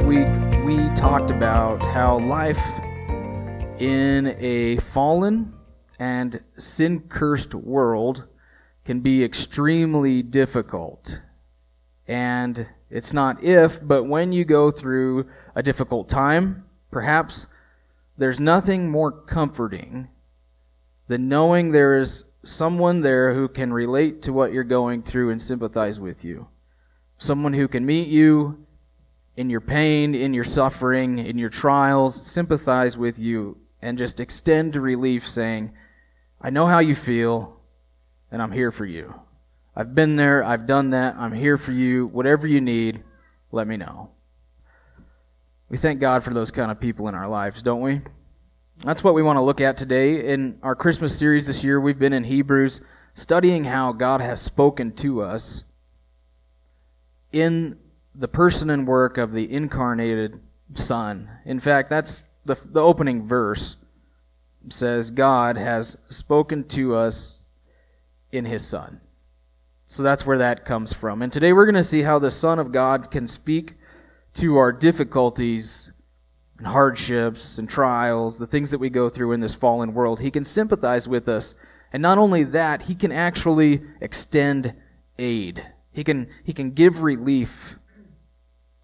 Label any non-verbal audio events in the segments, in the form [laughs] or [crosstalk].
Last week, we talked about how life in a fallen and sin cursed world can be extremely difficult. And it's not if, but when you go through a difficult time, perhaps there's nothing more comforting than knowing there is someone there who can relate to what you're going through and sympathize with you. Someone who can meet you in your pain, in your suffering, in your trials, sympathize with you, and just extend relief, saying, I know how you feel, and I'm here for you. I've been there, I've done that, I'm here for you. Whatever you need, let me know. We thank God for those kind of people in our lives, don't we? That's what we want to look at today. In our Christmas series this year, we've been in Hebrews studying how God has spoken to us in the person and work of the incarnated Son. In fact, that's the, the opening verse says God has spoken to us in his Son. So that's where that comes from. And today we're going to see how the Son of God can speak to our difficulties and hardships and trials, the things that we go through in this fallen world. He can sympathize with us. And not only that, he can actually extend aid. He can, he can give relief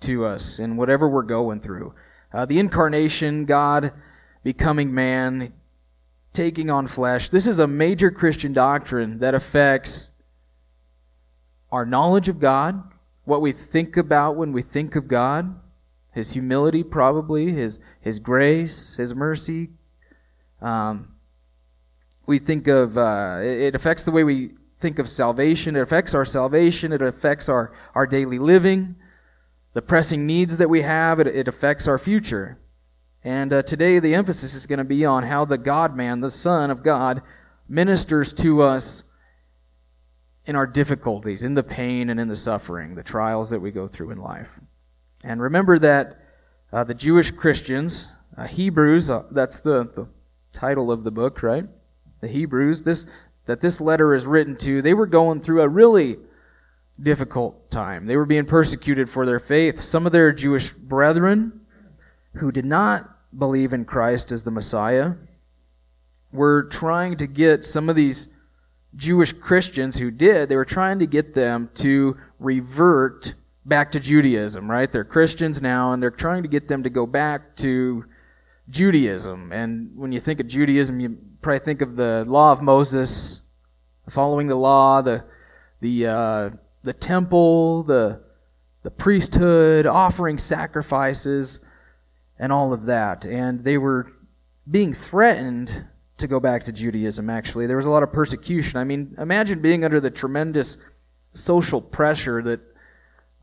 to us in whatever we're going through. Uh, the incarnation, God becoming man, taking on flesh. This is a major Christian doctrine that affects our knowledge of God, what we think about when we think of God, His humility, probably, His, his grace, His mercy. Um, we think of, uh, it affects the way we think of salvation. It affects our salvation. It affects our, our daily living the pressing needs that we have, it, it affects our future. And uh, today the emphasis is going to be on how the God man, the Son of God, ministers to us in our difficulties, in the pain and in the suffering, the trials that we go through in life. And remember that uh, the Jewish Christians, uh, Hebrews, uh, that's the, the title of the book, right? The Hebrews, this that this letter is written to, they were going through a really difficult time. They were being persecuted for their faith. Some of their Jewish brethren who did not believe in Christ as the Messiah were trying to get some of these Jewish Christians who did, they were trying to get them to revert back to Judaism, right? They're Christians now, and they're trying to get them to go back to Judaism. And when you think of Judaism, you probably think of the law of Moses, following the law, the the uh, the temple, the, the priesthood, offering sacrifices, and all of that. And they were being threatened to go back to Judaism, actually. There was a lot of persecution. I mean, imagine being under the tremendous social pressure that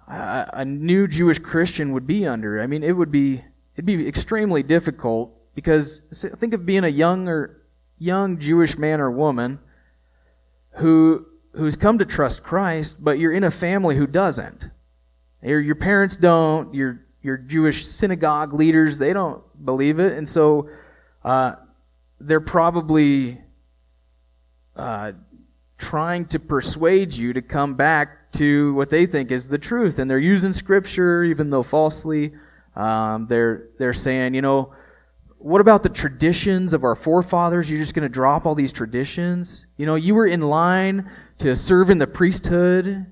a, a new Jewish Christian would be under. I mean, it would be it'd be extremely difficult because think of being a young or young Jewish man or woman who who's come to trust Christ, but you're in a family who doesn't. Your, your parents don't, your, your Jewish synagogue leaders, they don't believe it. And so uh, they're probably uh, trying to persuade you to come back to what they think is the truth. And they're using scripture, even though falsely. Um, they're, they're saying, you know, what about the traditions of our forefathers? You're just going to drop all these traditions? You know, you were in line to serve in the priesthood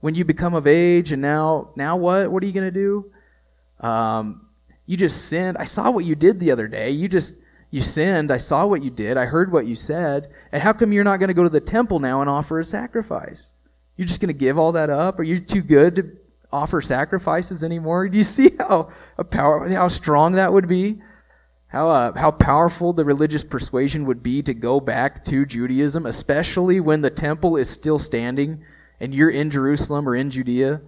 when you become of age, and now, now what? What are you going to do? Um, you just sinned. I saw what you did the other day. You just, you sinned. I saw what you did. I heard what you said. And how come you're not going to go to the temple now and offer a sacrifice? You're just going to give all that up? Are you too good to offer sacrifices anymore? Do you see how, a power, how strong that would be? How, uh, how powerful the religious persuasion would be to go back to Judaism, especially when the temple is still standing and you're in Jerusalem or in Judea,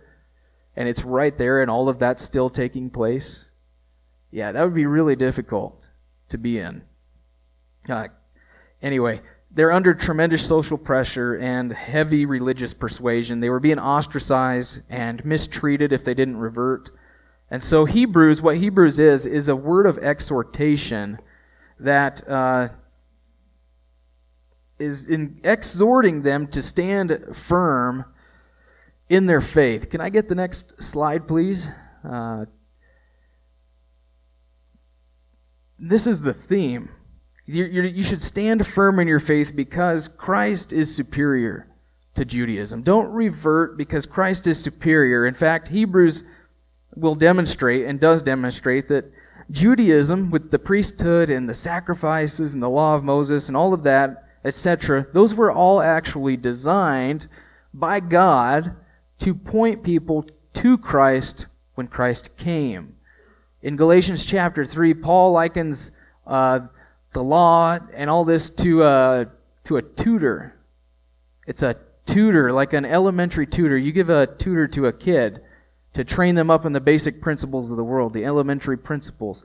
and it's right there, and all of that's still taking place, yeah, that would be really difficult to be in. Uh, anyway, they're under tremendous social pressure and heavy religious persuasion. They were being ostracized and mistreated if they didn't revert. And so, Hebrews, what Hebrews is, is a word of exhortation that uh, is in exhorting them to stand firm in their faith. Can I get the next slide, please? Uh, this is the theme. you you should stand firm in your faith because Christ is superior to Judaism. Don't revert because Christ is superior. In fact, Hebrews will demonstrate and does demonstrate that Judaism, with the priesthood and the sacrifices and the law of Moses and all of that, etc., those were all actually designed by God to point people to Christ when Christ came. In Galatians chapter 3, Paul likens uh, the law and all this to a, to a tutor. It's a tutor, like an elementary tutor. You give a tutor to a kid to train them up in the basic principles of the world, the elementary principles.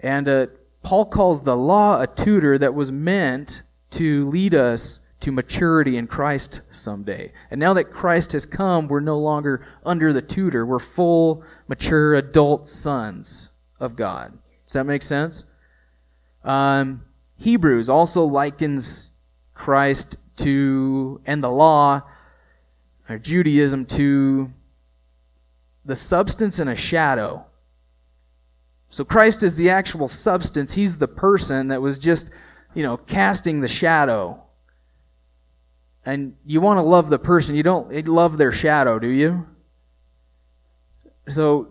And uh, Paul calls the law a tutor that was meant to lead us to maturity in Christ someday. And now that Christ has come, we're no longer under the tutor. We're full, mature adult sons of God. Does that make sense? Um, Hebrews also likens Christ to, and the law, or Judaism, to the substance and a shadow. So Christ is the actual substance. He's the person that was just, you know, casting the shadow and you want to love the person. You don't love their shadow, do you? So,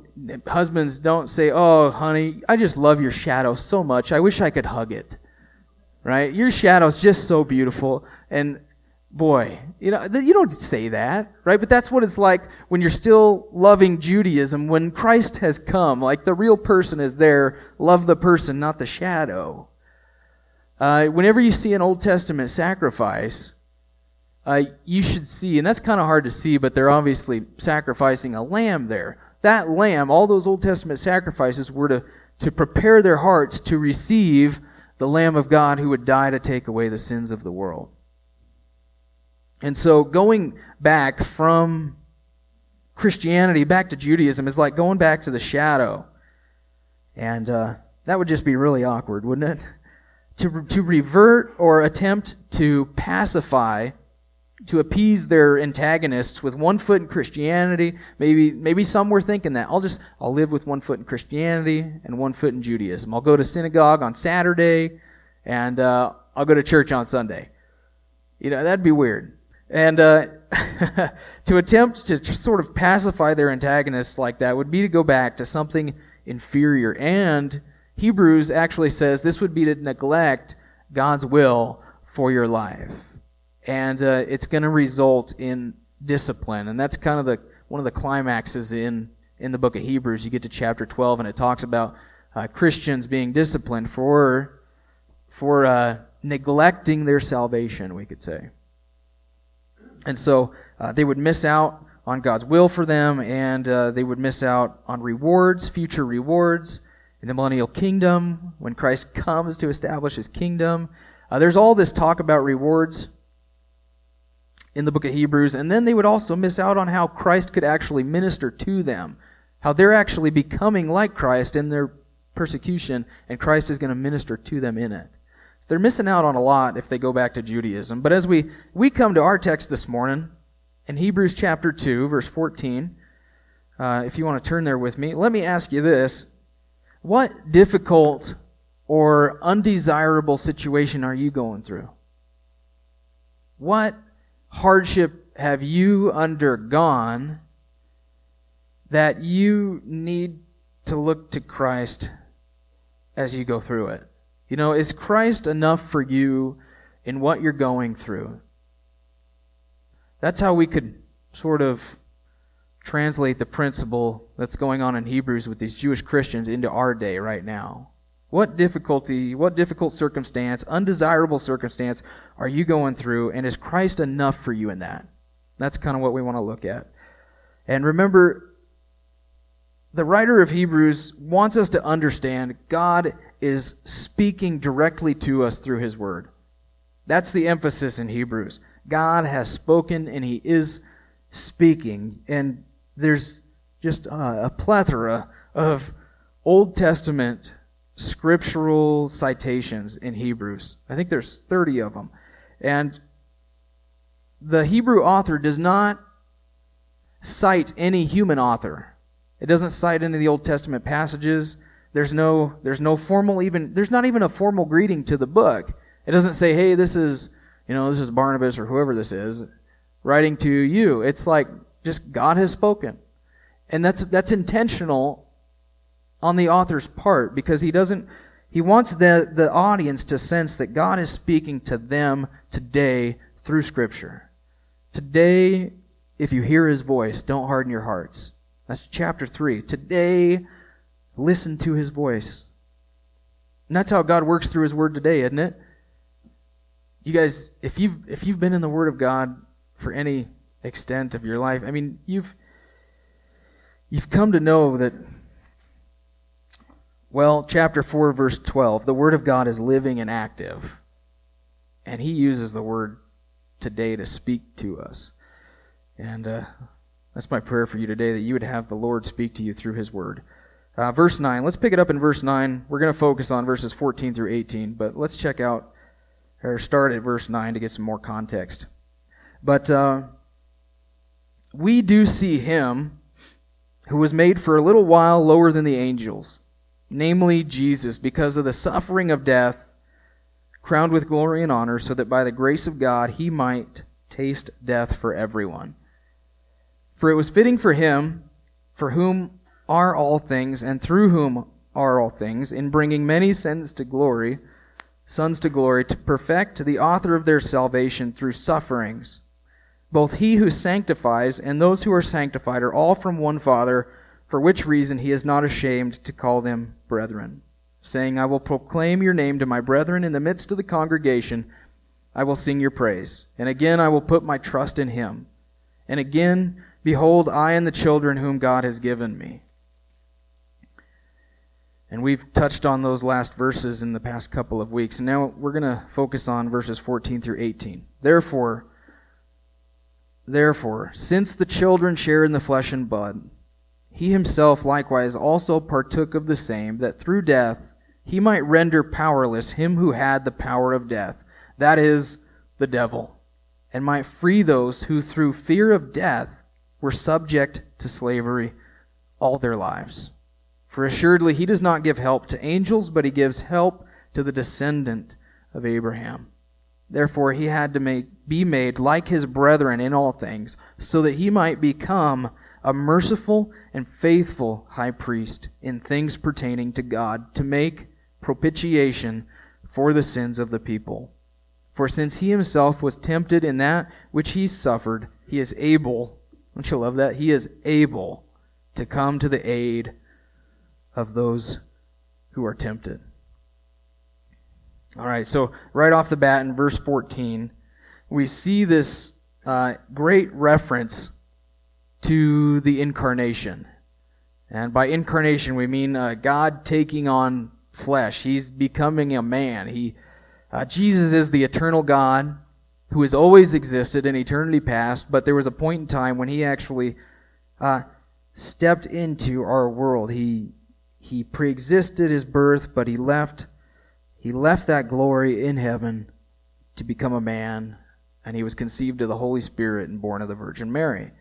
husbands, don't say, Oh, honey, I just love your shadow so much. I wish I could hug it. Right? Your shadow's just so beautiful. And boy, you know, you don't say that, right? But that's what it's like when you're still loving Judaism, when Christ has come. Like the real person is there. Love the person, not the shadow. Uh, whenever you see an Old Testament sacrifice, uh, you should see, and that's kind of hard to see, but they're obviously sacrificing a lamb there. That lamb, all those Old Testament sacrifices were to, to prepare their hearts to receive the Lamb of God who would die to take away the sins of the world. And so going back from Christianity back to Judaism is like going back to the shadow. And uh, that would just be really awkward, wouldn't it? To, to revert or attempt to pacify to appease their antagonists with one foot in Christianity. Maybe maybe some were thinking that I'll just I'll live with one foot in Christianity and one foot in Judaism. I'll go to synagogue on Saturday, and uh, I'll go to church on Sunday. You know that'd be weird. And uh, [laughs] to attempt to sort of pacify their antagonists like that would be to go back to something inferior. And Hebrews actually says this would be to neglect God's will for your life and uh, it's going to result in discipline. And that's kind of the one of the climaxes in in the book of Hebrews. You get to chapter 12, and it talks about uh, Christians being disciplined for for uh, neglecting their salvation. We could say, and so uh, they would miss out on God's will for them, and uh, they would miss out on rewards, future rewards in the millennial kingdom when Christ comes to establish His kingdom. Uh, there's all this talk about rewards in the book of Hebrews, and then they would also miss out on how Christ could actually minister to them, how they're actually becoming like Christ in their persecution, and Christ is going to minister to them in it. So they're missing out on a lot if they go back to Judaism. But as we, we come to our text this morning, in Hebrews chapter 2, verse 14, uh, if you want to turn there with me, let me ask you this. What difficult or undesirable situation are you going through? What hardship have you undergone that you need to look to Christ as you go through it? You know, is Christ enough for you in what you're going through? That's how we could sort of translate the principle that's going on in Hebrews with these Jewish Christians into our day right now. What difficulty, what difficult circumstance, undesirable circumstance are you going through, and is Christ enough for you in that? That's kind of what we want to look at. And remember, the writer of Hebrews wants us to understand God is speaking directly to us through his word. That's the emphasis in Hebrews. God has spoken and he is speaking. And there's just a, a plethora of Old Testament scriptural citations in Hebrews. I think there's 30 of them. And the Hebrew author does not cite any human author. It doesn't cite any of the Old Testament passages. There's no there's no formal even there's not even a formal greeting to the book. It doesn't say, "Hey, this is, you know, this is Barnabas or whoever this is writing to you." It's like just God has spoken. And that's that's intentional on the author's part because he doesn't he wants the the audience to sense that God is speaking to them today through scripture. Today if you hear his voice, don't harden your hearts. That's chapter 3. Today, listen to his voice. And that's how God works through his word today, isn't it? You guys, if you've if you've been in the word of God for any extent of your life, I mean, you've you've come to know that well, chapter 4 verse 12, the word of God is living and active. And he uses the word today to speak to us. And uh, that's my prayer for you today that you would have the Lord speak to you through His Word. Uh, verse 9. Let's pick it up in verse 9. We're going to focus on verses 14 through 18, but let's check out or start at verse 9 to get some more context. But uh, we do see Him who was made for a little while lower than the angels, namely Jesus, because of the suffering of death, crowned with glory and honor, so that by the grace of God He might taste death for everyone. For it was fitting for him, for whom are all things, and through whom are all things, in bringing many sons to glory, sons to glory, to perfect the author of their salvation through sufferings. Both he who sanctifies and those who are sanctified are all from one Father, for which reason he is not ashamed to call them brethren, saying, I will proclaim your name to my brethren in the midst of the congregation. I will sing your praise. And again I will put my trust in him. And again, Behold, I and the children whom God has given me. And we've touched on those last verses in the past couple of weeks. And now we're going to focus on verses 14 through 18. Therefore, therefore, since the children share in the flesh and blood, he himself likewise also partook of the same, that through death he might render powerless him who had the power of death, that is, the devil, and might free those who through fear of death were subject to slavery all their lives. For assuredly he does not give help to angels, but he gives help to the descendant of Abraham. Therefore he had to make, be made like his brethren in all things, so that he might become a merciful and faithful high priest in things pertaining to God, to make propitiation for the sins of the people. For since he himself was tempted in that which he suffered, he is able don't you love that? He is able to come to the aid of those who are tempted. All right, so right off the bat in verse 14, we see this uh, great reference to the incarnation. And by incarnation, we mean uh, God taking on flesh. He's becoming a man. He, uh, Jesus is the eternal God who has always existed in eternity past, but there was a point in time when he actually uh, stepped into our world. He he preexisted his birth, but he left he left that glory in heaven to become a man, and he was conceived of the Holy Spirit and born of the Virgin Mary.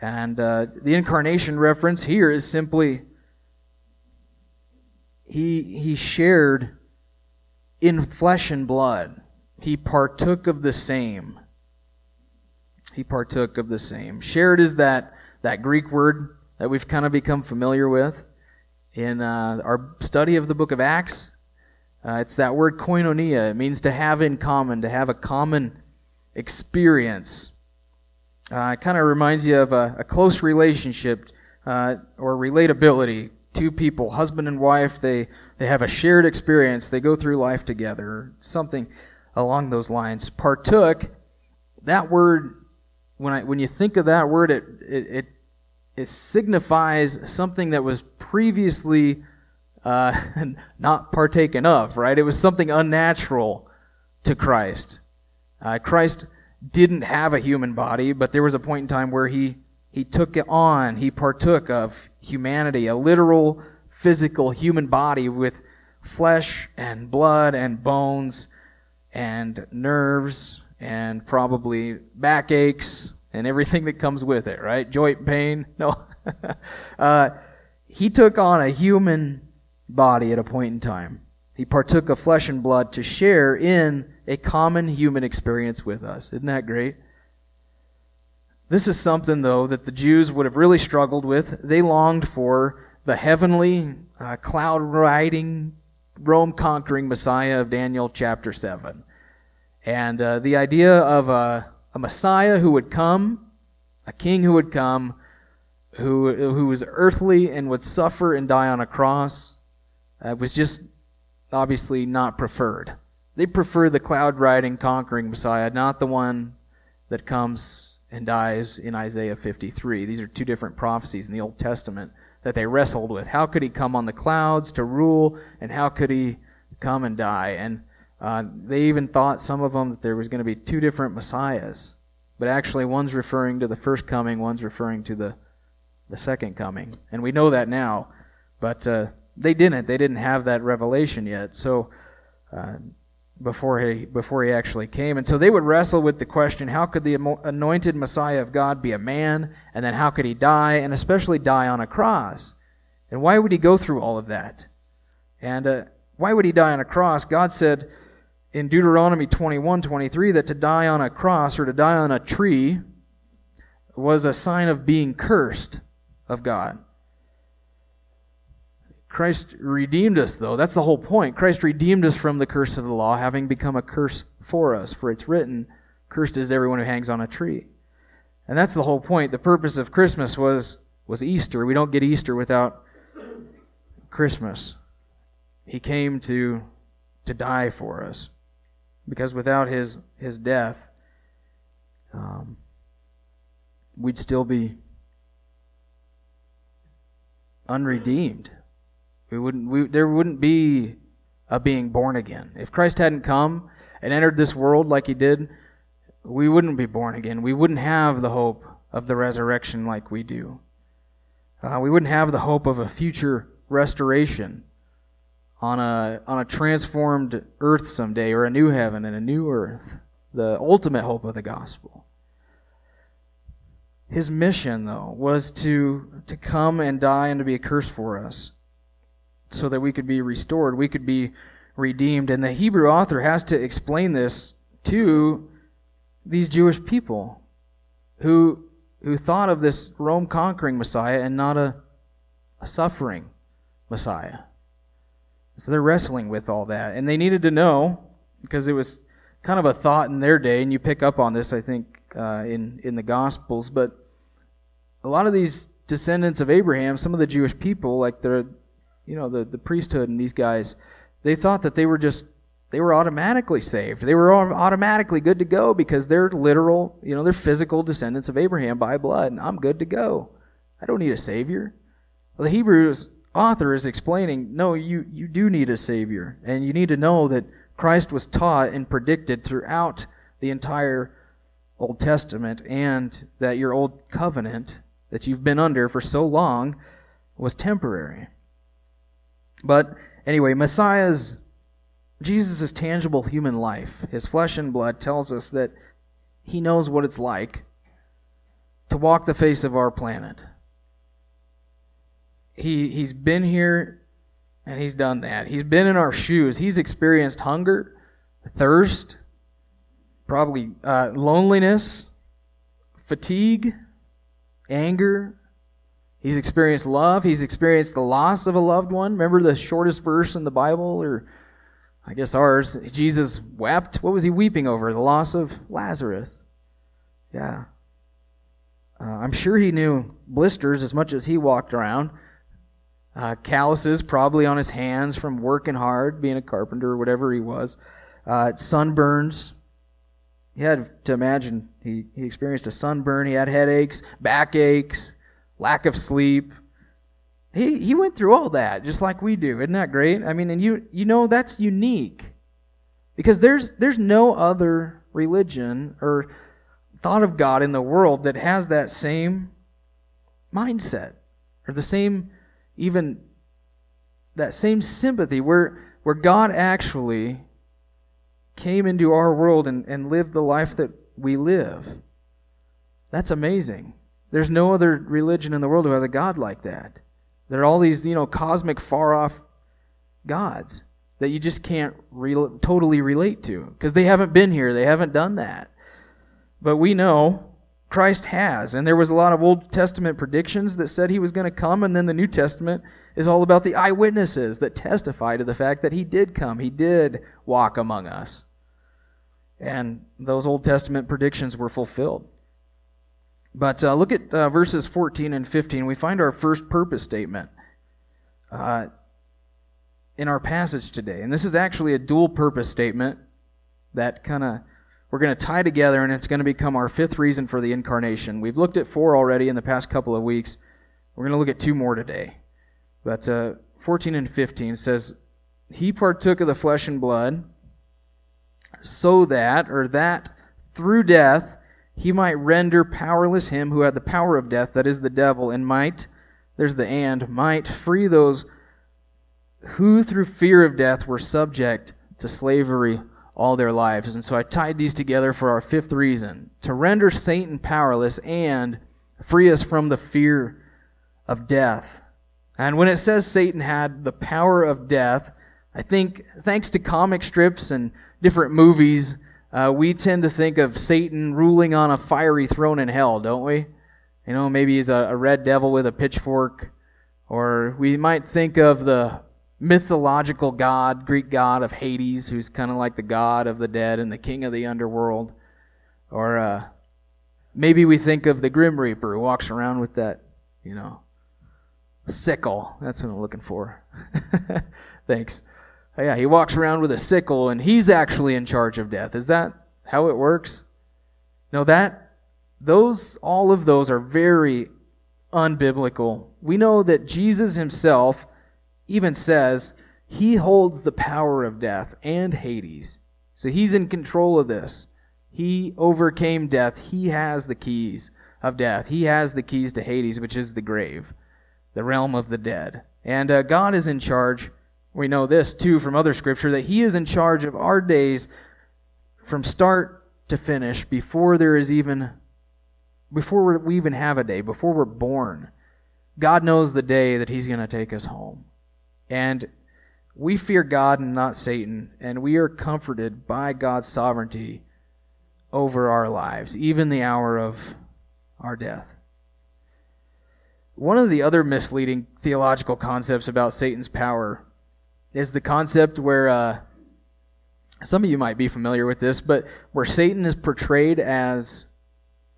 And uh, the incarnation reference here is simply he he shared in flesh and blood he partook of the same. He partook of the same. Shared is that, that Greek word that we've kind of become familiar with in uh, our study of the book of Acts. Uh, it's that word koinonia. It means to have in common, to have a common experience. Uh, it kind of reminds you of a, a close relationship uh, or relatability. Two people, husband and wife, they, they have a shared experience. They go through life together. Something along those lines. Partook, that word when I when you think of that word, it it it, it signifies something that was previously uh, [laughs] not partaken of. Right? It was something unnatural to Christ. Uh, Christ didn't have a human body, but there was a point in time where he he took it on. He partook of humanity, a literal, physical human body with flesh and blood and bones and nerves and probably backaches and everything that comes with it, right? Joint pain. No. [laughs] uh, he took on a human body at a point in time. He partook of flesh and blood to share in a common human experience with us. Isn't that great? This is something, though, that the Jews would have really struggled with. They longed for the heavenly, uh, cloud riding, Rome conquering Messiah of Daniel chapter 7. And uh, the idea of a, a Messiah who would come, a king who would come, who, who was earthly and would suffer and die on a cross, uh, was just obviously not preferred. They prefer the cloud riding, conquering Messiah, not the one that comes and dies in Isaiah 53. These are two different prophecies in the Old Testament that they wrestled with. How could he come on the clouds to rule, and how could he come and die? And uh, they even thought, some of them, that there was going to be two different messiahs. But actually, one's referring to the first coming, one's referring to the, the second coming. And we know that now. But uh, they didn't. They didn't have that revelation yet. So uh, before he before he actually came, and so they would wrestle with the question: How could the anointed Messiah of God be a man, and then how could he die, and especially die on a cross? And why would he go through all of that? And uh, why would he die on a cross? God said in Deuteronomy 21, 23 that to die on a cross or to die on a tree was a sign of being cursed of God. Christ redeemed us, though. That's the whole point. Christ redeemed us from the curse of the law, having become a curse for us. For it's written, Cursed is everyone who hangs on a tree. And that's the whole point. The purpose of Christmas was, was Easter. We don't get Easter without Christmas. He came to, to die for us. Because without his, his death, um, we'd still be unredeemed. We wouldn't. We, there wouldn't be a being born again if Christ hadn't come and entered this world like He did. We wouldn't be born again. We wouldn't have the hope of the resurrection like we do. Uh, we wouldn't have the hope of a future restoration on a on a transformed earth someday, or a new heaven and a new earth. The ultimate hope of the gospel. His mission, though, was to to come and die and to be a curse for us so that we could be restored, we could be redeemed. And the Hebrew author has to explain this to these Jewish people who, who thought of this Rome conquering Messiah and not a, a suffering Messiah. So they're wrestling with all that. And they needed to know, because it was kind of a thought in their day, and you pick up on this, I think, uh, in, in the Gospels, but a lot of these descendants of Abraham, some of the Jewish people, like the you know, the, the priesthood and these guys, they thought that they were just, they were automatically saved. They were automatically good to go because they're literal, you know, they're physical descendants of Abraham by blood, and I'm good to go. I don't need a Savior. Well, the Hebrews author is explaining, no, you, you do need a Savior. And you need to know that Christ was taught and predicted throughout the entire Old Testament, and that your old covenant that you've been under for so long was temporary. But anyway, Messiah's, Jesus' tangible human life, his flesh and blood, tells us that he knows what it's like to walk the face of our planet. He, he's been here and he's done that. He's been in our shoes. He's experienced hunger, thirst, probably uh, loneliness, fatigue, anger, He's experienced love. He's experienced the loss of a loved one. Remember the shortest verse in the Bible, or I guess ours? Jesus wept. What was he weeping over? The loss of Lazarus. Yeah. Uh, I'm sure he knew blisters as much as he walked around. Uh, calluses probably on his hands from working hard, being a carpenter or whatever he was. Uh, sunburns. He had to imagine he, he experienced a sunburn, he had headaches, backaches, lack of sleep. He, he went through all that just like we do. Isn't that great? I mean, and you, you know, that's unique because there's, there's no other religion or thought of God in the world that has that same mindset or the same, even that same sympathy where, where God actually came into our world and, and lived the life that we live. That's amazing. There's no other religion in the world who has a God like that. There are all these, you know, cosmic, far off gods that you just can't re- totally relate to because they haven't been here. They haven't done that. But we know Christ has. And there was a lot of Old Testament predictions that said he was going to come, and then the New Testament is all about the eyewitnesses that testify to the fact that he did come. He did walk among us. And those Old Testament predictions were fulfilled. But uh, look at uh, verses 14 and 15. We find our first purpose statement uh, in our passage today. And this is actually a dual purpose statement that kind of we're going to tie together, and it's going to become our fifth reason for the incarnation. We've looked at four already in the past couple of weeks. We're going to look at two more today. But uh, 14 and 15 says, He partook of the flesh and blood, so that, or that through death, he might render powerless him who had the power of death, that is the devil, and might, there's the and, might free those who through fear of death were subject to slavery all their lives. And so I tied these together for our fifth reason to render Satan powerless and free us from the fear of death. And when it says Satan had the power of death, I think thanks to comic strips and different movies, uh, we tend to think of Satan ruling on a fiery throne in hell, don't we? You know, maybe he's a, a red devil with a pitchfork. Or we might think of the mythological god, Greek god of Hades, who's kind of like the god of the dead and the king of the underworld. Or uh, maybe we think of the Grim Reaper who walks around with that, you know, sickle. That's what I'm looking for. [laughs] Thanks. Oh, yeah, he walks around with a sickle and he's actually in charge of death. Is that how it works? No, that those all of those are very unbiblical. We know that Jesus himself even says he holds the power of death and Hades. So he's in control of this. He overcame death. He has the keys of death. He has the keys to Hades, which is the grave, the realm of the dead. And uh, God is in charge. We know this too from other scripture that He is in charge of our days from start to finish before there is even, before we even have a day, before we're born. God knows the day that He's going to take us home. And we fear God and not Satan, and we are comforted by God's sovereignty over our lives, even the hour of our death. One of the other misleading theological concepts about Satan's power is the concept where uh, some of you might be familiar with this, but where Satan is portrayed as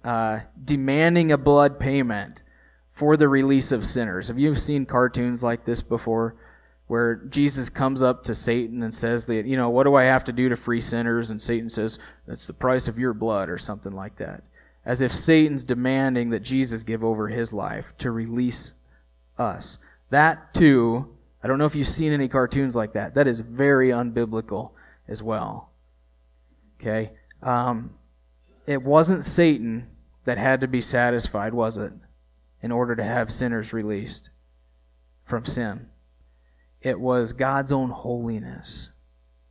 uh, demanding a blood payment for the release of sinners. Have you seen cartoons like this before? Where Jesus comes up to Satan and says that, you know, what do I have to do to free sinners? And Satan says, that's the price of your blood or something like that. As if Satan's demanding that Jesus give over his life to release us. That too, I don't know if you've seen any cartoons like that. That is very unbiblical as well. Okay? Um, it wasn't Satan that had to be satisfied, was it? In order to have sinners released from sin. It was God's own holiness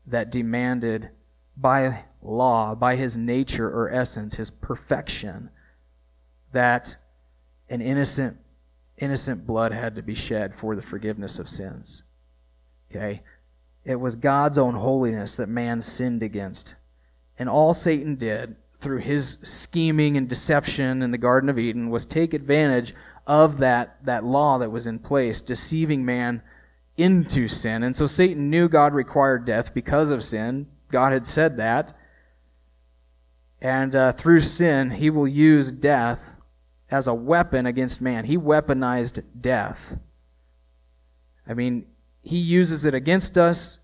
that demanded by law, by his nature or essence, his perfection, that an innocent innocent blood had to be shed for the forgiveness of sins. Okay? It was God's own holiness that man sinned against. And all Satan did through his scheming and deception in the Garden of Eden was take advantage of that, that law that was in place, deceiving man into sin. And so Satan knew God required death because of sin. God had said that. And uh, through sin, he will use death as a weapon against man. He weaponized death. I mean, he uses it against us.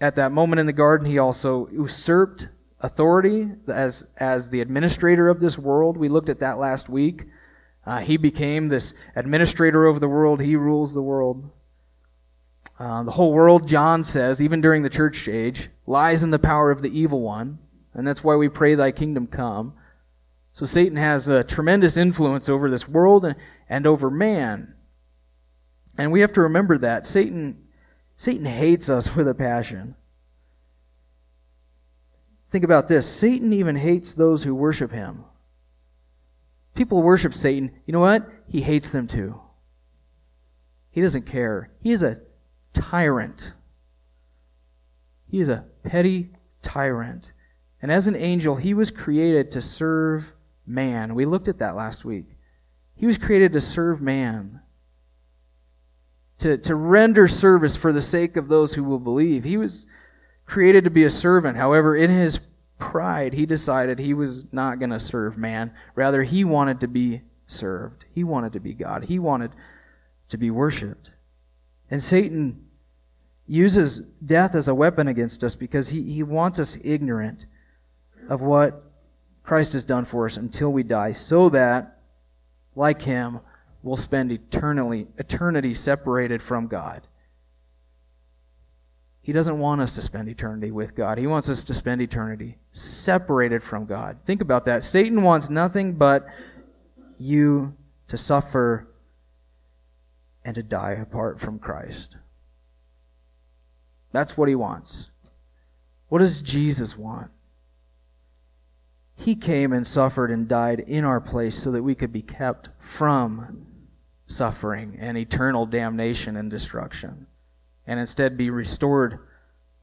At that moment in the garden, he also usurped authority as, as the administrator of this world. We looked at that last week. Uh, he became this administrator over the world. He rules the world. Uh, the whole world, John says, even during the church age, lies in the power of the evil one. And that's why we pray, Thy kingdom come. So Satan has a tremendous influence over this world and, and over man. And we have to remember that. Satan, Satan hates us [laughs] with a passion. Think about this Satan even hates those who worship him. People worship Satan. You know what? He hates them too. He doesn't care. He is a tyrant. He is a petty tyrant. And as an angel, he was created to serve man. We looked at that last week. He was created to serve man, to, to render service for the sake of those who will believe. He was created to be a servant. However, in his pride, he decided he was not going to serve man. Rather, he wanted to be served. He wanted to be God. He wanted to be worshiped. And Satan uses death as a weapon against us because he, he wants us ignorant of what Christ has done for us until we die, so that, like him, we'll spend eternally, eternity separated from God. He doesn't want us to spend eternity with God. He wants us to spend eternity separated from God. Think about that. Satan wants nothing but you to suffer and to die apart from Christ. That's what he wants. What does Jesus want? He came and suffered and died in our place so that we could be kept from suffering and eternal damnation and destruction and instead be restored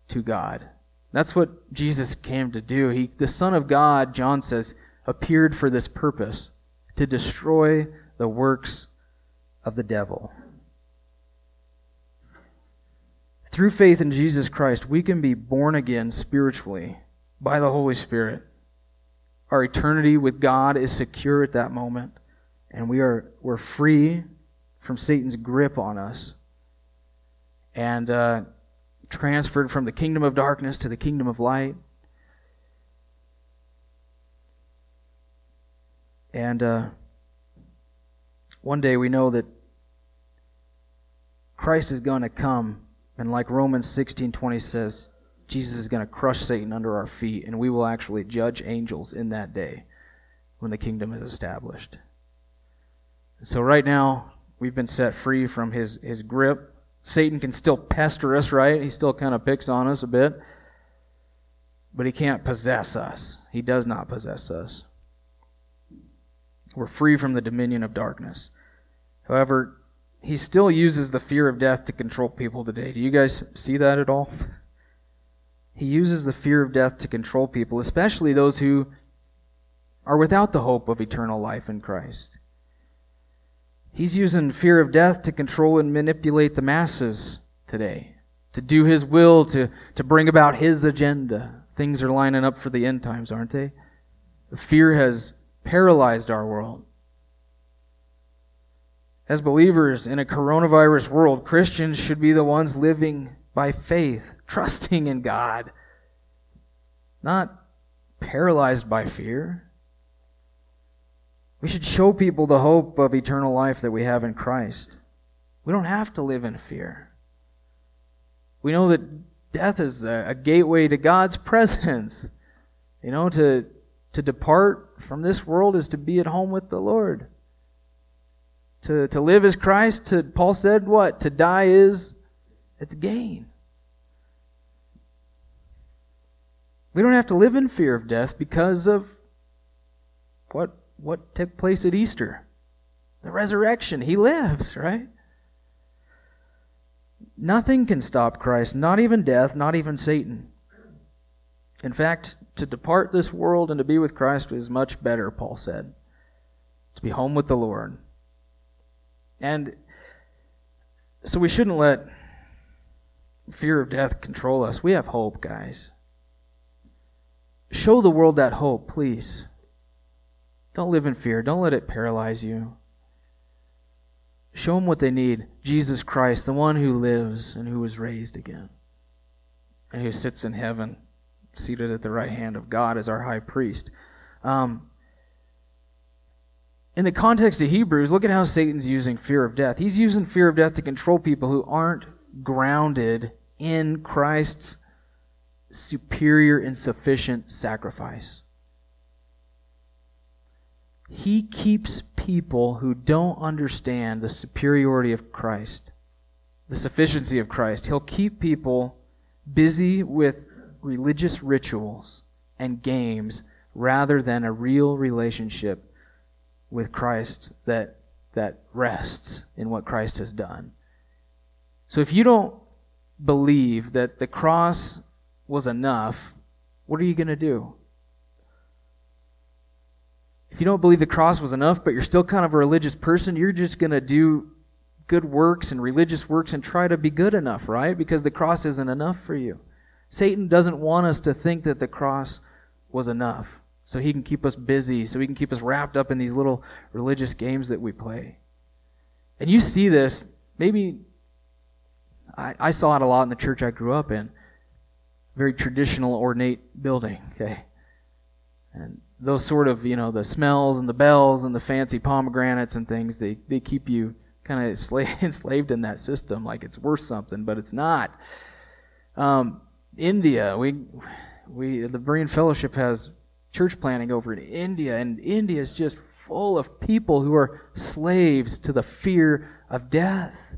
to God. That's what Jesus came to do. He, the Son of God, John says, appeared for this purpose to destroy the works of the devil. Through faith in Jesus Christ, we can be born again spiritually by the Holy Spirit. Our eternity with God is secure at that moment, and we are we're free from Satan's grip on us and uh, transferred from the kingdom of darkness to the kingdom of light. And uh, one day we know that Christ is going to come, and like Romans 16:20 says, Jesus is going to crush Satan under our feet, and we will actually judge angels in that day when the kingdom is established. So right now, we've been set free from his, his grip Satan can still pester us, right? He still kind of picks on us a bit. But he can't possess us. He does not possess us. We're free from the dominion of darkness. However, he still uses the fear of death to control people today. Do you guys see that at all? He uses the fear of death to control people, especially those who are without the hope of eternal life in Christ. He's using fear of death to control and manipulate the masses today, to do his will, to, to bring about his agenda. Things are lining up for the end times, aren't they? Fear has paralyzed our world. As believers in a coronavirus world, Christians should be the ones living by faith, [laughs] trusting in God, not paralyzed by fear. We should show people the hope of eternal life that we have in Christ. We don't have to live in fear. We know that death is a, gateway to God's [laughs] presence. You know, to, to depart from this world is to be at home with the Lord. To, to live as Christ, to, Paul said, what? To die is, it's gain. We don't have to live in fear of death because of what what took place at Easter? The resurrection. He lives, right? Nothing can stop Christ, not even death, not even Satan. In fact, to depart this world and to be with Christ is much better, Paul said. To be home with the Lord. And so we shouldn't let fear of death control us. We have hope, guys. Show the world that hope, please. Don't live in fear. Don't let it paralyze you. Show them what they need Jesus Christ, the one who lives and who was raised again, and who sits in heaven seated at the right hand of God as our high priest. Um, in the context of Hebrews, look at how Satan's using fear of death. He's using fear of death to control people who aren't grounded in Christ's superior and sufficient sacrifice. He keeps people who don't understand the superiority of Christ, the sufficiency of Christ. He'll keep people busy with religious rituals and games rather than a real relationship with Christ that, that rests in what Christ has done. So if you don't believe that the cross was enough, what are you going to do? If you don't believe the cross was enough, but you're still kind of a religious person, you're just going to do good works and religious works and try to be good enough, right? Because the cross isn't enough for you. Satan doesn't want us to think that the cross was enough so he can keep us busy, so he can keep us wrapped up in these little religious games that we play. And you see this, maybe I, I saw it a lot in the church I grew up in. Very traditional, ornate building, okay? And those sort of, you know, the smells and the bells and the fancy pomegranates and things, they, they keep you kind of [laughs] enslaved in that system like it's worth something, but it's not. Um, India, we, we, the Berean Fellowship has church planting over in India, and India is just full of people who are slaves to the fear of death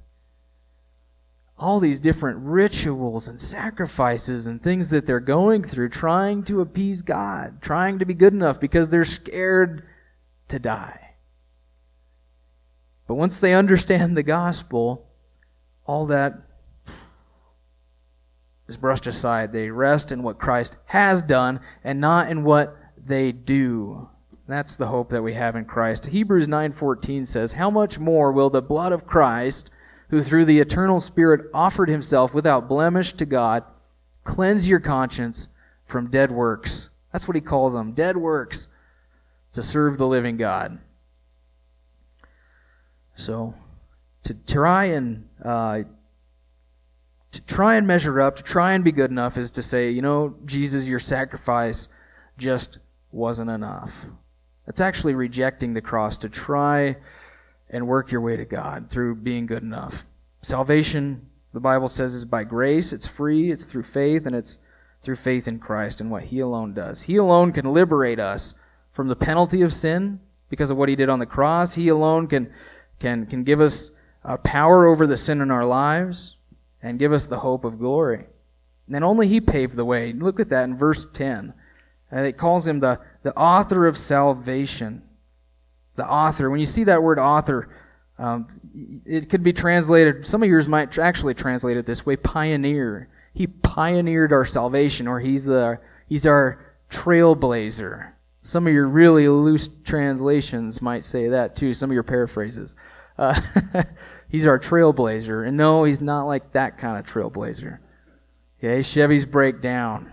all these different rituals and sacrifices and things that they're going through trying to appease God, trying to be good enough because they're scared to die. But once they understand the gospel, all that is brushed aside. They rest in what Christ has done and not in what they do. That's the hope that we have in Christ. Hebrews 9:14 says, "How much more will the blood of Christ who through the eternal Spirit offered himself without blemish to God, cleanse your conscience from dead works. That's what he calls them dead works to serve the living God. So, to try and uh, to try and measure up, to try and be good enough, is to say, you know, Jesus, your sacrifice just wasn't enough. It's actually rejecting the cross to try and work your way to God through being good enough. Salvation, the Bible says, is by grace. It's free, it's through faith, and it's through faith in Christ and what He alone does. He alone can liberate us from the penalty of sin because of what He did on the cross. He alone can, can, can give us uh, power over the sin in our lives and give us the hope of glory. And only He paved the way. Look at that in verse 10. And it calls him the, the author of salvation. The author. When you see that word author, um, it could be translated, some of yours might actually translate it this way pioneer. He pioneered our salvation, or he's, the, he's our trailblazer. Some of your really loose translations might say that too, some of your paraphrases. Uh, [laughs] he's our trailblazer. And no, he's not like that kind of trailblazer. Okay, Chevys break down.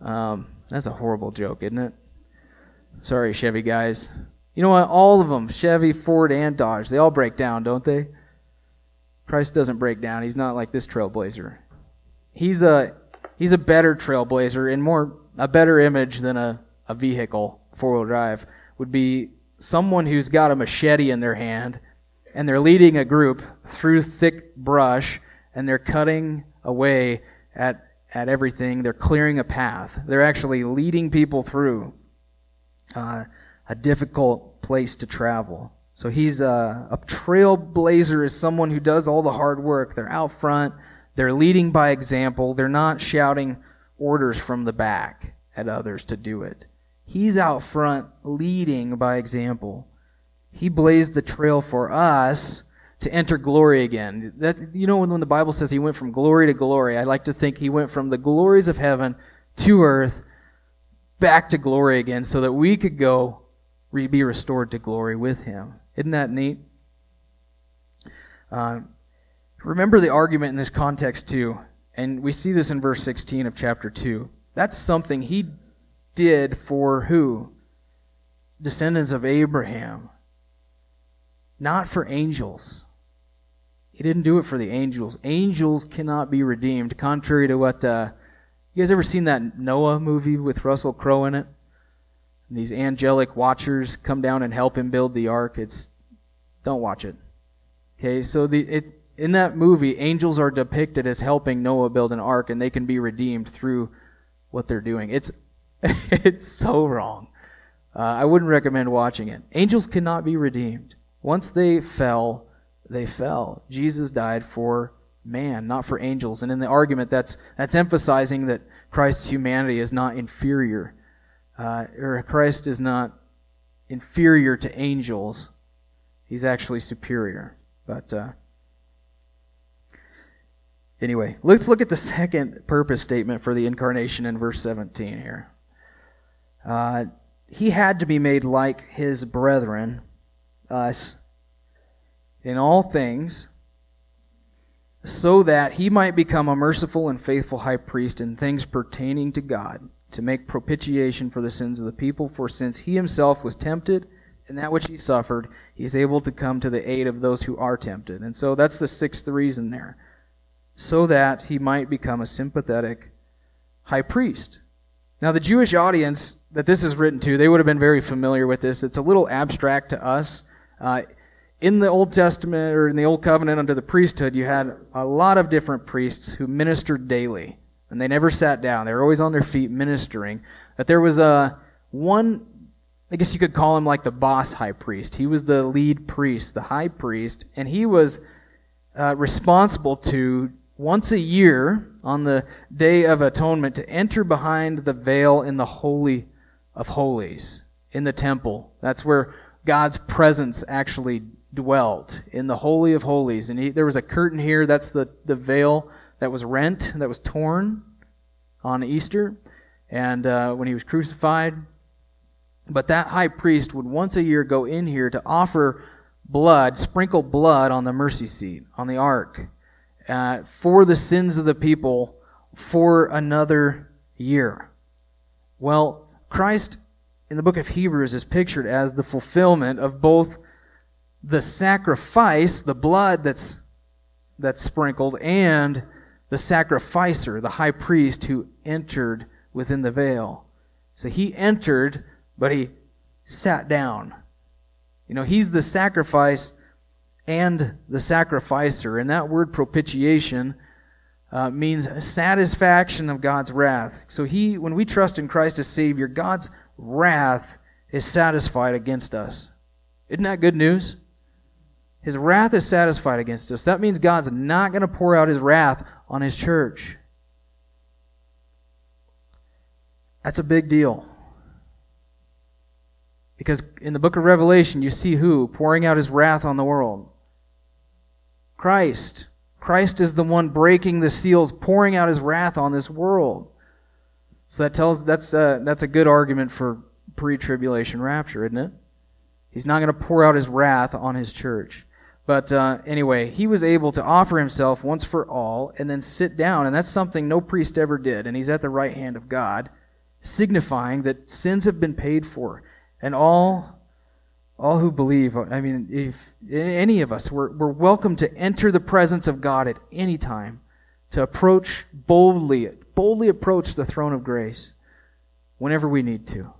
Um, that's a horrible joke, isn't it? Sorry, Chevy guys. You know what? All of them, Chevy, Ford, and Dodge, they all break down, don't they? Christ doesn't break down. He's not like this trailblazer. He's a he's a better trailblazer and more a better image than a, a vehicle, four wheel drive, would be someone who's got a machete in their hand and they're leading a group through thick brush and they're cutting away at at everything. They're clearing a path. They're actually leading people through. Uh, a difficult place to travel. So he's a, a trailblazer is someone who does all the hard work. They're out front. They're leading by example. They're not shouting orders from the back at others to do it. He's out front leading by example. He blazed the trail for us to enter glory again. That you know when, when the Bible says he went from glory to glory, I like to think he went from the glories of heaven to earth back to glory again so that we could go be restored to glory with him. Isn't that neat? Uh, remember the argument in this context, too. And we see this in verse 16 of chapter 2. That's something he did for who? Descendants of Abraham. Not for angels. He didn't do it for the angels. Angels cannot be redeemed, contrary to what uh, You guys ever seen that Noah movie with Russell Crowe in it? And these angelic watchers come down and help him build the ark. It's don't watch it. Okay, so the it's in that movie, angels are depicted as helping Noah build an ark, and they can be redeemed through what they're doing. It's [laughs] it's so wrong. Uh, I wouldn't recommend watching it. Angels cannot be redeemed. Once they fell, they fell. Jesus died for man, not for angels. And in the argument, that's that's emphasizing that Christ's humanity is not inferior, uh, or Christ is not inferior to angels. He's actually superior. But uh, Anyway, let's look at the second purpose statement for the incarnation in verse 17 here. Uh, he had to be made like his brethren, us, in all things, so that he might become a merciful and faithful high priest in things pertaining to God, to make propitiation for the sins of the people. For since he himself was tempted in that which he suffered, he is able to come to the aid of those who are tempted. And so that's the sixth reason there so that he might become a sympathetic high priest. Now, the Jewish audience that this is written to, they would have been very familiar with this. It's a little abstract to us. Uh, in the Old Testament or in the Old Covenant under the priesthood, you had a lot of different priests who ministered daily, and they never sat down. They were always on their feet ministering. But there was a one, I guess you could call him like the boss high priest. He was the lead priest, the high priest, and he was uh, responsible to once a year on the Day of Atonement to enter behind the veil in the Holy of Holies, in the temple. That's where God's presence actually dwelt, in the Holy of Holies. And he, there was a curtain here, that's the, the veil that was rent, that was torn on Easter, and uh, when he was crucified. But that high priest would once a year go in here to offer blood, sprinkle blood on the mercy seat, on the ark uh, for the sins of the people for another year. Well, Christ in the book of Hebrews is pictured as the fulfillment of both the sacrifice, the blood that's that's sprinkled, and the sacrificer, the high priest who entered within the veil. So he entered, but he sat down. You know, he's the sacrifice and the sacrificer. And that word propitiation uh, means satisfaction of God's wrath. So he, when we trust in Christ as Savior, God's wrath is satisfied against us. Isn't that good news? His wrath is satisfied against us. That means God's not going to pour out his wrath on his church. That's a big deal. Because in the book of Revelation, you see who pouring out his wrath on the world? Christ. Christ is the one breaking the seals, pouring out his wrath on this world. So that tells that's a, that's a good argument for pre-tribulation rapture, isn't it? He's not going to pour out his wrath on his church. But uh, anyway, he was able to offer himself once for all and then sit down, and that's something no priest ever did. And he's at the right hand of God, signifying that sins have been paid for, and all all who believe, I mean, if any of us, we're, we're welcome to enter the presence of God at any time, to approach boldly, boldly approach the throne of grace whenever we need to.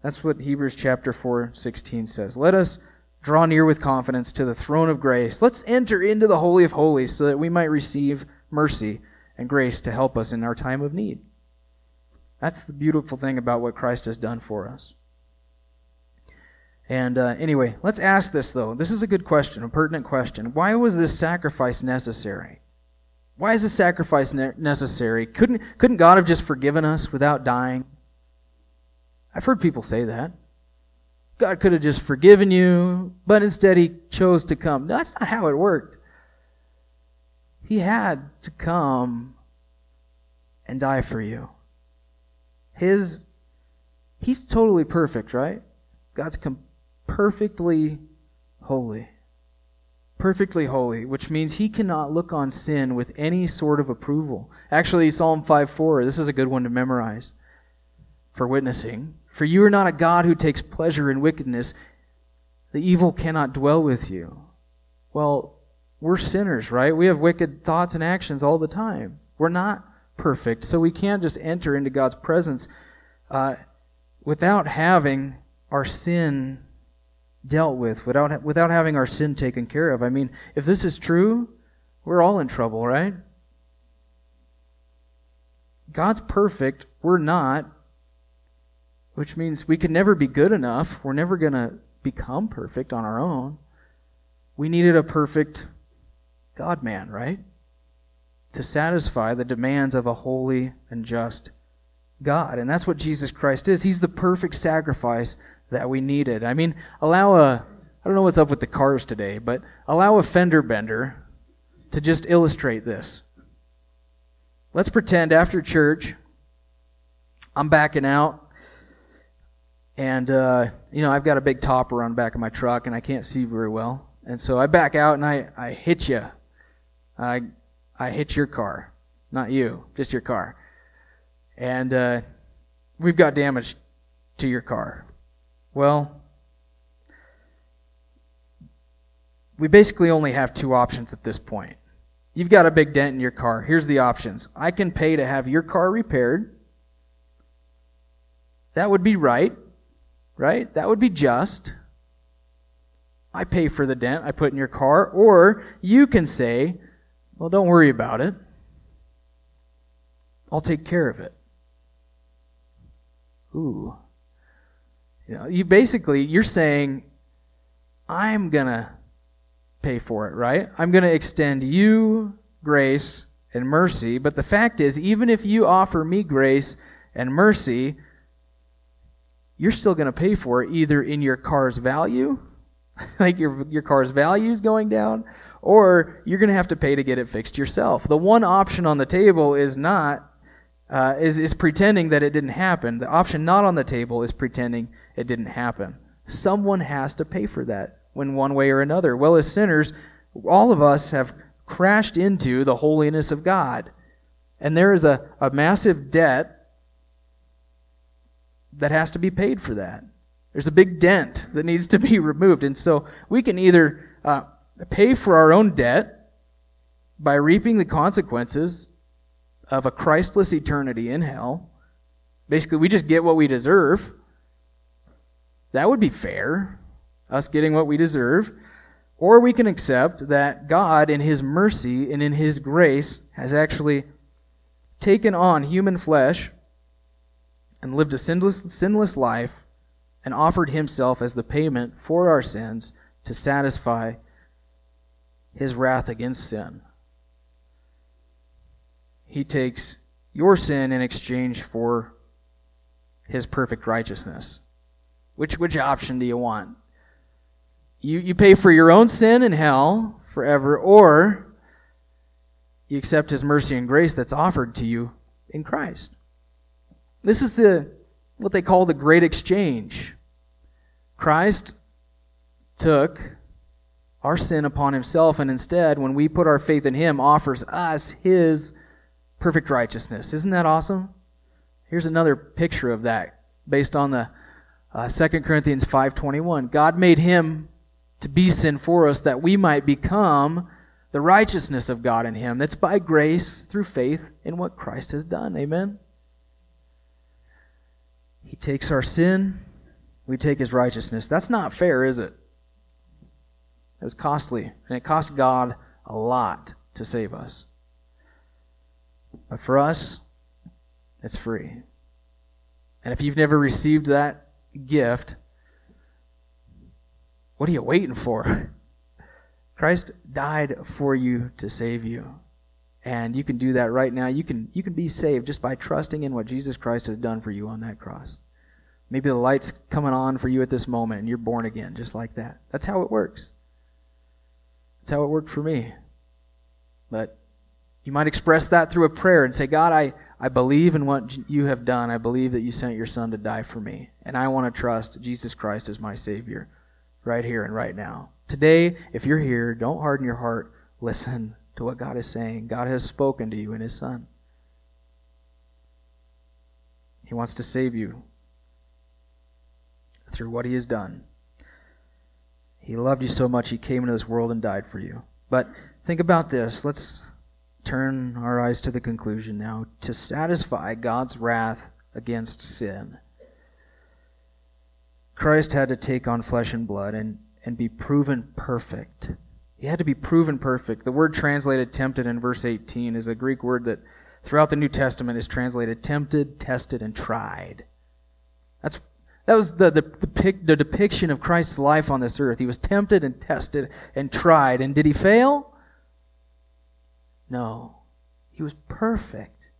That's what Hebrews chapter 4, 16 says. Let us draw near with confidence to the throne of grace. Let's enter into the Holy of Holies so that we might receive mercy and grace to help us in our time of need. That's the beautiful thing about what Christ has done for us. And uh, anyway, let's ask this though. This is a good question, a pertinent question. Why was this sacrifice necessary? Why is this sacrifice ne- necessary? Couldn't, couldn't God have just forgiven us without dying? I've heard people say that. God could have just forgiven you, but instead he chose to come. No, that's not how it worked. He had to come and die for you. His, he's totally perfect, right? God's com- perfectly holy. Perfectly holy, which means he cannot look on sin with any sort of approval. Actually, Psalm 5 4, this is a good one to memorize for witnessing. For you are not a God who takes pleasure in wickedness. The evil cannot dwell with you. Well, we're sinners, right? We have wicked thoughts and actions all the time. We're not perfect, so we can't just enter into God's presence uh, without having our sin dealt with, without, without having our sin taken care of. I mean, if this is true, we're all in trouble, right? God's perfect, we're not, which means we can never be good enough. We're never going to become perfect on our own. We needed a perfect God man, right? To satisfy the demands of a holy and just God. And that's what Jesus Christ is. He's the perfect sacrifice that we needed. I mean, allow a, I don't know what's up with the cars today, but allow a fender bender to just illustrate this. Let's pretend after church, I'm backing out, and, uh, you know, I've got a big topper on the back of my truck, and I can't see very well. And so I back out and I, I hit you. I, I hit your car. Not you, just your car. And uh, we've got damage to your car. Well, we basically only have two options at this point. You've got a big dent in your car. Here's the options I can pay to have your car repaired. That would be right, right? That would be just. I pay for the dent I put in your car. Or you can say, well, don't worry about it. I'll take care of it. Ooh. You know, you basically you're saying I'm going to pay for it, right? I'm going to extend you grace and mercy, but the fact is even if you offer me grace and mercy, you're still going to pay for it either in your car's value [laughs] like your, your car's value is going down, or you're going to have to pay to get it fixed yourself. The one option on the table is not, uh, is, is pretending that it didn't happen. The option not on the table is pretending it didn't happen. Someone has to pay for that when one way or another. Well, as sinners, all of us have crashed into the holiness of God. And there is a, a massive debt that has to be paid for that. There's a big dent that needs to be [laughs] removed. And so we can either uh, pay for our own debt by reaping the consequences of a Christless eternity in hell. Basically, we just get what we deserve. That would be fair, us getting what we deserve. Or we can accept that God, in His mercy and in His grace, has actually taken on human flesh and lived a sinless, sinless life and offered himself as the payment for our sins to satisfy his wrath against sin. He takes your sin in exchange for his perfect righteousness. Which, which option do you want? You, you pay for your own sin in hell forever, or you accept his mercy and grace that's offered to you in Christ. This is the what they call the great exchange. Christ took our sin upon himself, and instead, when we put our faith in him, offers us his perfect righteousness. Isn't that awesome? Here's another picture of that based on the uh, 2 Corinthians 5.21. God made him to be sin for us that we might become the righteousness of God in him. That's by grace through faith in what Christ has done. Amen? He takes our sin, we take his righteousness. That's not fair, is it? It was costly, and it cost God a lot to save us. But for us, it's free. And if you've never received that gift, what are you waiting for? [laughs] Christ died for you to save you. And you can do that right now. You can, you can be saved just by trusting in what Jesus Christ has done for you on that cross. Maybe the light's coming on for you at this moment and you're born again, just like that. That's how it works. That's how it worked for me. But you might express that through a prayer and say, God, I, I believe in what you have done. I believe that you sent your son to die for me. And I want to trust Jesus Christ as my Savior right here and right now. Today, if you're here, don't harden your heart. Listen to what God is saying. God has spoken to you in His Son. He wants to save you through what he has done. He loved you so much, he came into this world and died for you. But think about this. Let's turn our eyes to the conclusion now to satisfy God's wrath against sin. Christ had to take on flesh and blood and, and be proven perfect. He had to be proven perfect. The word translated tempted in verse 18 is a Greek word that throughout the New Testament is translated tempted, tested, and tried. That's that was the, the, the, the depiction of Christ's life on this earth. He was tempted and tested and tried. And did he fail? No. He was perfect.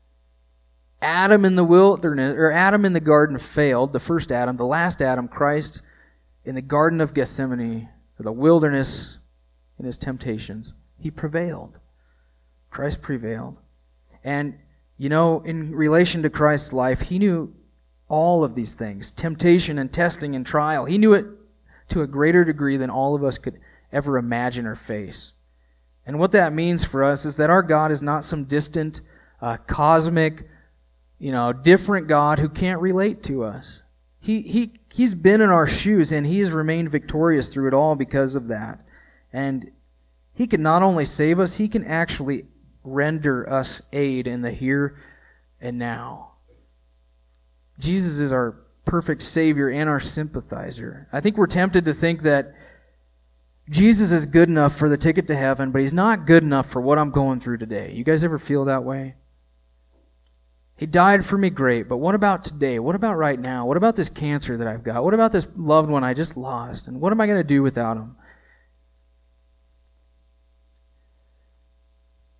Adam in the wilderness, or Adam in the garden failed, the first Adam, the last Adam, Christ, in the Garden of Gethsemane, or the wilderness in his temptations, he prevailed. Christ prevailed. And, you know, in relation to Christ's life, he knew all of these things temptation and testing and trial. He knew it to a greater degree than all of us could ever imagine or face. And what that means for us is that our God is not some distant, uh, cosmic, you know, different God who can't relate to us. He, he, he's been in our shoes and he has remained victorious through it all because of that. And he can not only save us, he can actually render us aid in the here and now. Jesus is our perfect Savior and our sympathizer. I think we're tempted to think that Jesus is good enough for the ticket to heaven, but he's not good enough for what I'm going through today. You guys ever feel that way? He died for me, great, but what about today? What about right now? What about this cancer that I've got? What about this loved one I just lost? And what am I going to do without him?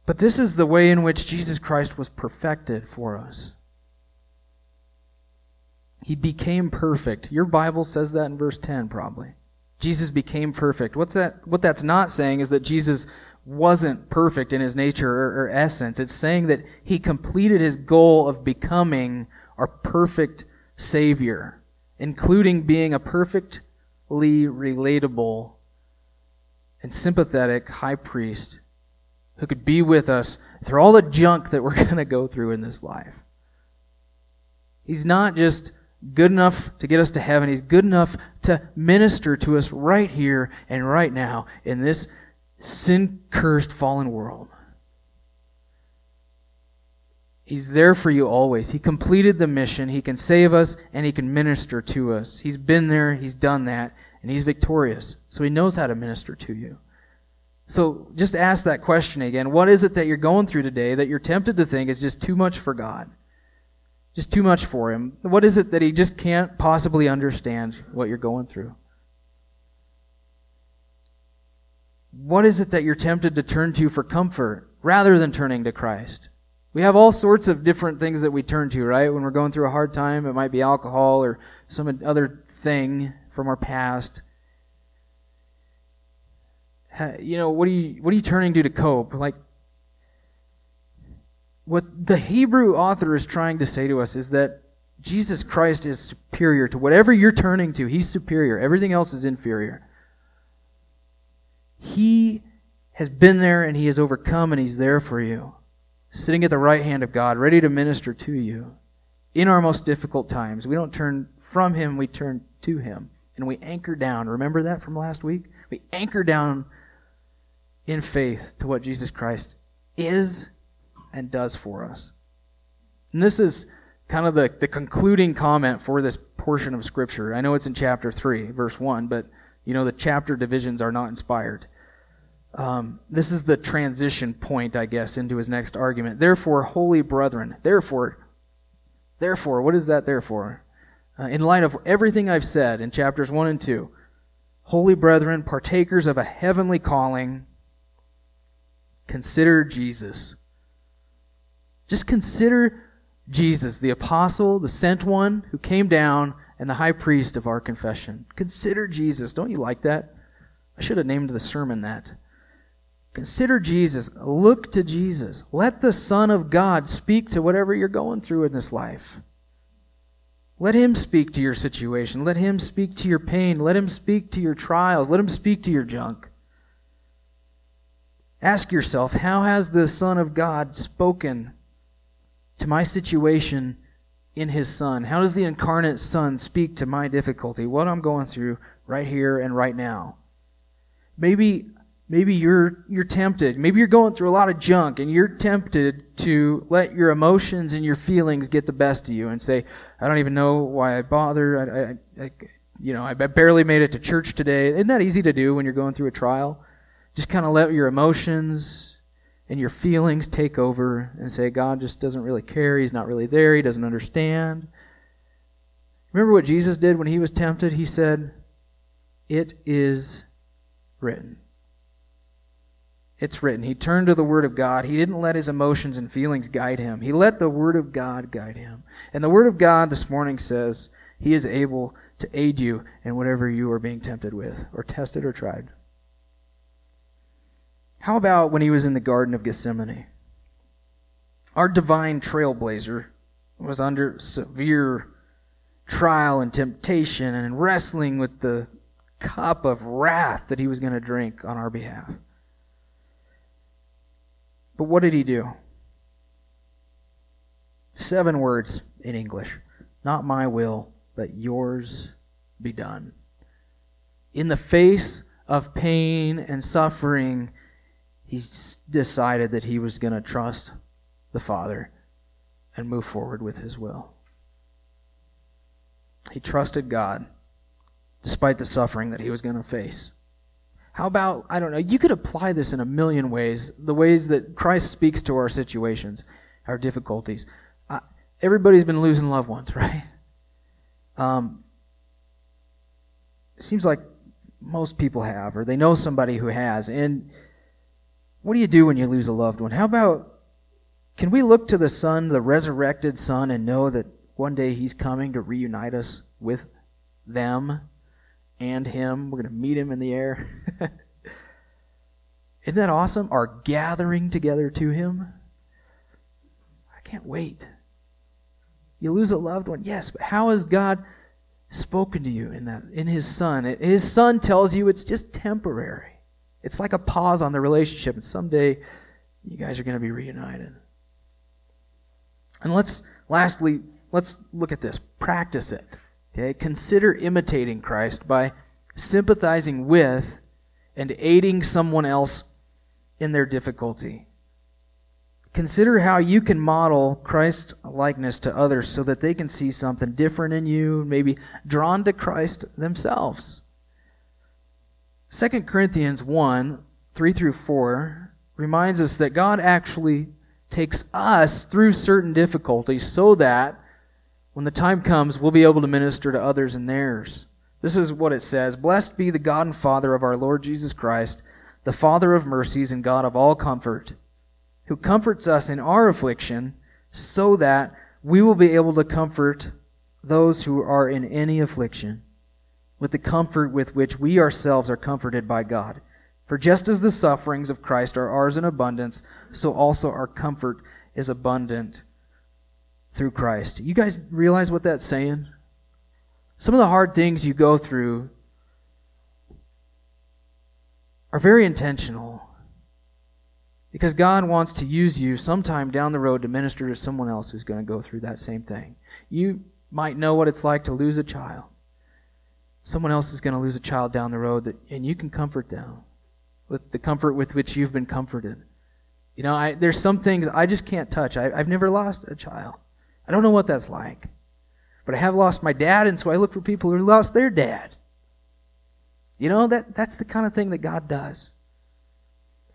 But this is the way in which Jesus Christ was perfected for us. He became perfect. Your Bible says that in verse 10, probably. Jesus became perfect. What's that? What that's not saying is that Jesus wasn't perfect in his nature or, or essence. It's saying that he completed his goal of becoming our perfect Savior, including being a perfectly relatable and sympathetic high priest who could be with us through all the junk that we're [laughs] going to go through in this life. He's not just good enough to get us to heaven. He's good enough to minister to us right here and right now in this sin cursed fallen world. He's there for you always. He completed the mission. He can save us and he can minister to us. He's been there, he's done that, and he's victorious. So he knows how to minister to you. So just ask that question again. What is it that you're going through today that you're tempted to think is just too much for God? Just too much for him? What is it that he just can't possibly understand what you're going through? What is it that you're tempted to turn to for comfort rather than turning to Christ? We have all sorts of different things that we turn to, right? When we're going through a hard time, it might be alcohol or some other thing from our past. You know, what are you what are you turning to to cope? Like what the Hebrew author is trying to say to us is that Jesus Christ is superior to whatever you're turning to. He's superior. Everything else is inferior. He has been there and he has overcome and he's there for you, sitting at the right hand of God, ready to minister to you in our most difficult times. We don't turn from him, we turn to him. And we anchor down. Remember that from last week? We anchor down in faith to what Jesus Christ is and does for us. And this is kind of the, the concluding comment for this portion of Scripture. I know it's in chapter 3, verse 1, but you know the chapter divisions are not inspired. Um, this is the transition point, I guess, into his next argument. Therefore, holy brethren, therefore, therefore, what is that therefore? Uh, in light of everything I've said in chapters 1 and 2, holy brethren, partakers of a heavenly calling, consider Jesus just consider Jesus, the apostle, the sent one who came down, and the high priest of our confession. Consider Jesus. Don't you like that? I should have named the sermon that. Consider Jesus. Look to Jesus. Let the Son of God speak to whatever you're going through in this life. Let Him speak to your situation. Let Him speak to your pain. Let Him speak to your trials. Let Him speak to your junk. Ask yourself, how has the Son of God spoken to my situation in his son? How does the incarnate son speak to my difficulty, what I'm going through right here and right now? Maybe Maybe you're you're tempted. Maybe you're going through a lot of junk and you're tempted to let your emotions and your feelings get the best of you and say, "I don't even know why I bother. I, I, I you know, I barely made it to church today." Isn't that easy to do when you're going through a trial? Just kind of let your emotions and your feelings take over and say, "God just doesn't really care. He's not really there. He doesn't understand." Remember what Jesus did when he was tempted? He said, "It is written." It's written. He turned to the Word of God. He didn't let his emotions and feelings guide him. He let the Word of God guide him. And the Word of God this morning says He is able to aid you in whatever you are being tempted with, or tested, or tried. How about when he was in the Garden of Gethsemane? Our divine trailblazer was under severe trial and temptation and wrestling with the cup of wrath that he was going to drink on our behalf. But what did he do? Seven words in English Not my will, but yours be done. In the face of pain and suffering, he decided that he was going to trust the Father and move forward with his will. He trusted God despite the suffering that he was going to face. How about, I don't know, you could apply this in a million ways, the ways that Christ speaks to our situations, our difficulties. Uh, everybody's been losing loved ones, [laughs] right? Um, it seems like most people have, or they know somebody who has. And what do you do when you lose a loved one? How about, can we look to the Son, the resurrected Son, and know that one day He's coming to reunite us with them? and him. We're going to meet him in the air. [laughs] Isn't that awesome? Our gathering together to him. I can't wait. You lose a loved one, yes, but how has God spoken to you in that in his son? His son tells you it's just temporary. It's like a pause on the relationship, and someday you guys are going to be reunited. And let's lastly, let's look at this. Practice it. Okay, consider imitating Christ by sympathizing with and aiding someone else in their difficulty. Consider how you can model Christ's likeness to others so that they can see something different in you, maybe drawn to Christ themselves. 2 Corinthians 1 3 through 4 reminds us that God actually takes us through certain difficulties so that when the time comes, we'll be able to minister to others in theirs. This is what it says Blessed be the God and Father of our Lord Jesus Christ, the Father of mercies and God of all comfort, who comforts us in our affliction, so that we will be able to comfort those who are in any affliction with the comfort with which we ourselves are comforted by God. For just as the sufferings of Christ are ours in abundance, so also our comfort is abundant through Christ. You guys realize what that's saying? Some of the hard things you go through are very intentional because God wants to use you sometime down the road to minister to someone else who's going to go through that same thing. You might know what it's like to lose a child. Someone else is going to lose a child down the road, that, and you can comfort them with the comfort with which you've been comforted. You know, I, there's some things I just can't touch. I, I've never lost a child. I don't know what that's like. But I have lost my dad, and so I look for people who lost their dad. You know, that, that's the kind of thing that God does.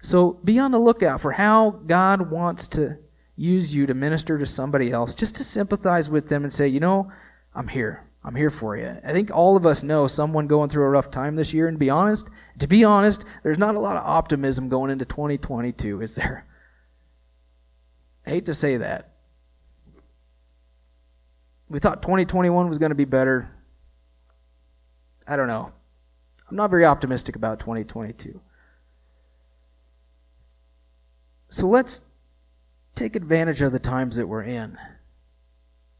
So be on the lookout for how God wants to use you to minister to somebody else, just to sympathize with them and say, you know, I'm here. I'm here for you. I think all of us know someone going through a rough time this year, and be honest, to be honest, there's not a lot of optimism going into 2022, is there? I hate to say that. We thought 2021 was going to be better. I don't know. I'm not very optimistic about 2022. So let's take advantage of the times that we're in.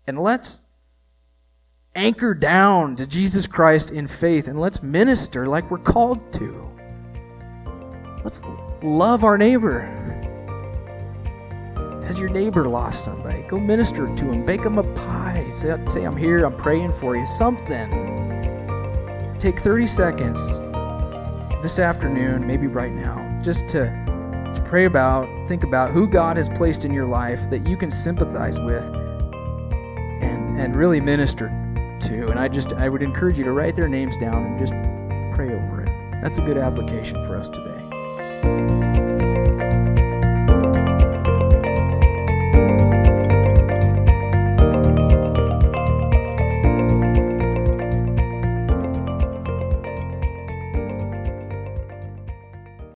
And let's anchor down to Jesus Christ in faith and let's minister like we're called to. Let's love our neighbor. Has your neighbor lost somebody? Go minister to him. Bake him a pie. Say, say I'm here. I'm praying for you. Something. Take 30 seconds this afternoon, maybe right now, just to, to pray about, think about who God has placed in your life that you can sympathize with and, and really minister to. And I just I would encourage you to write their names down and just pray over it. That's a good application for us today.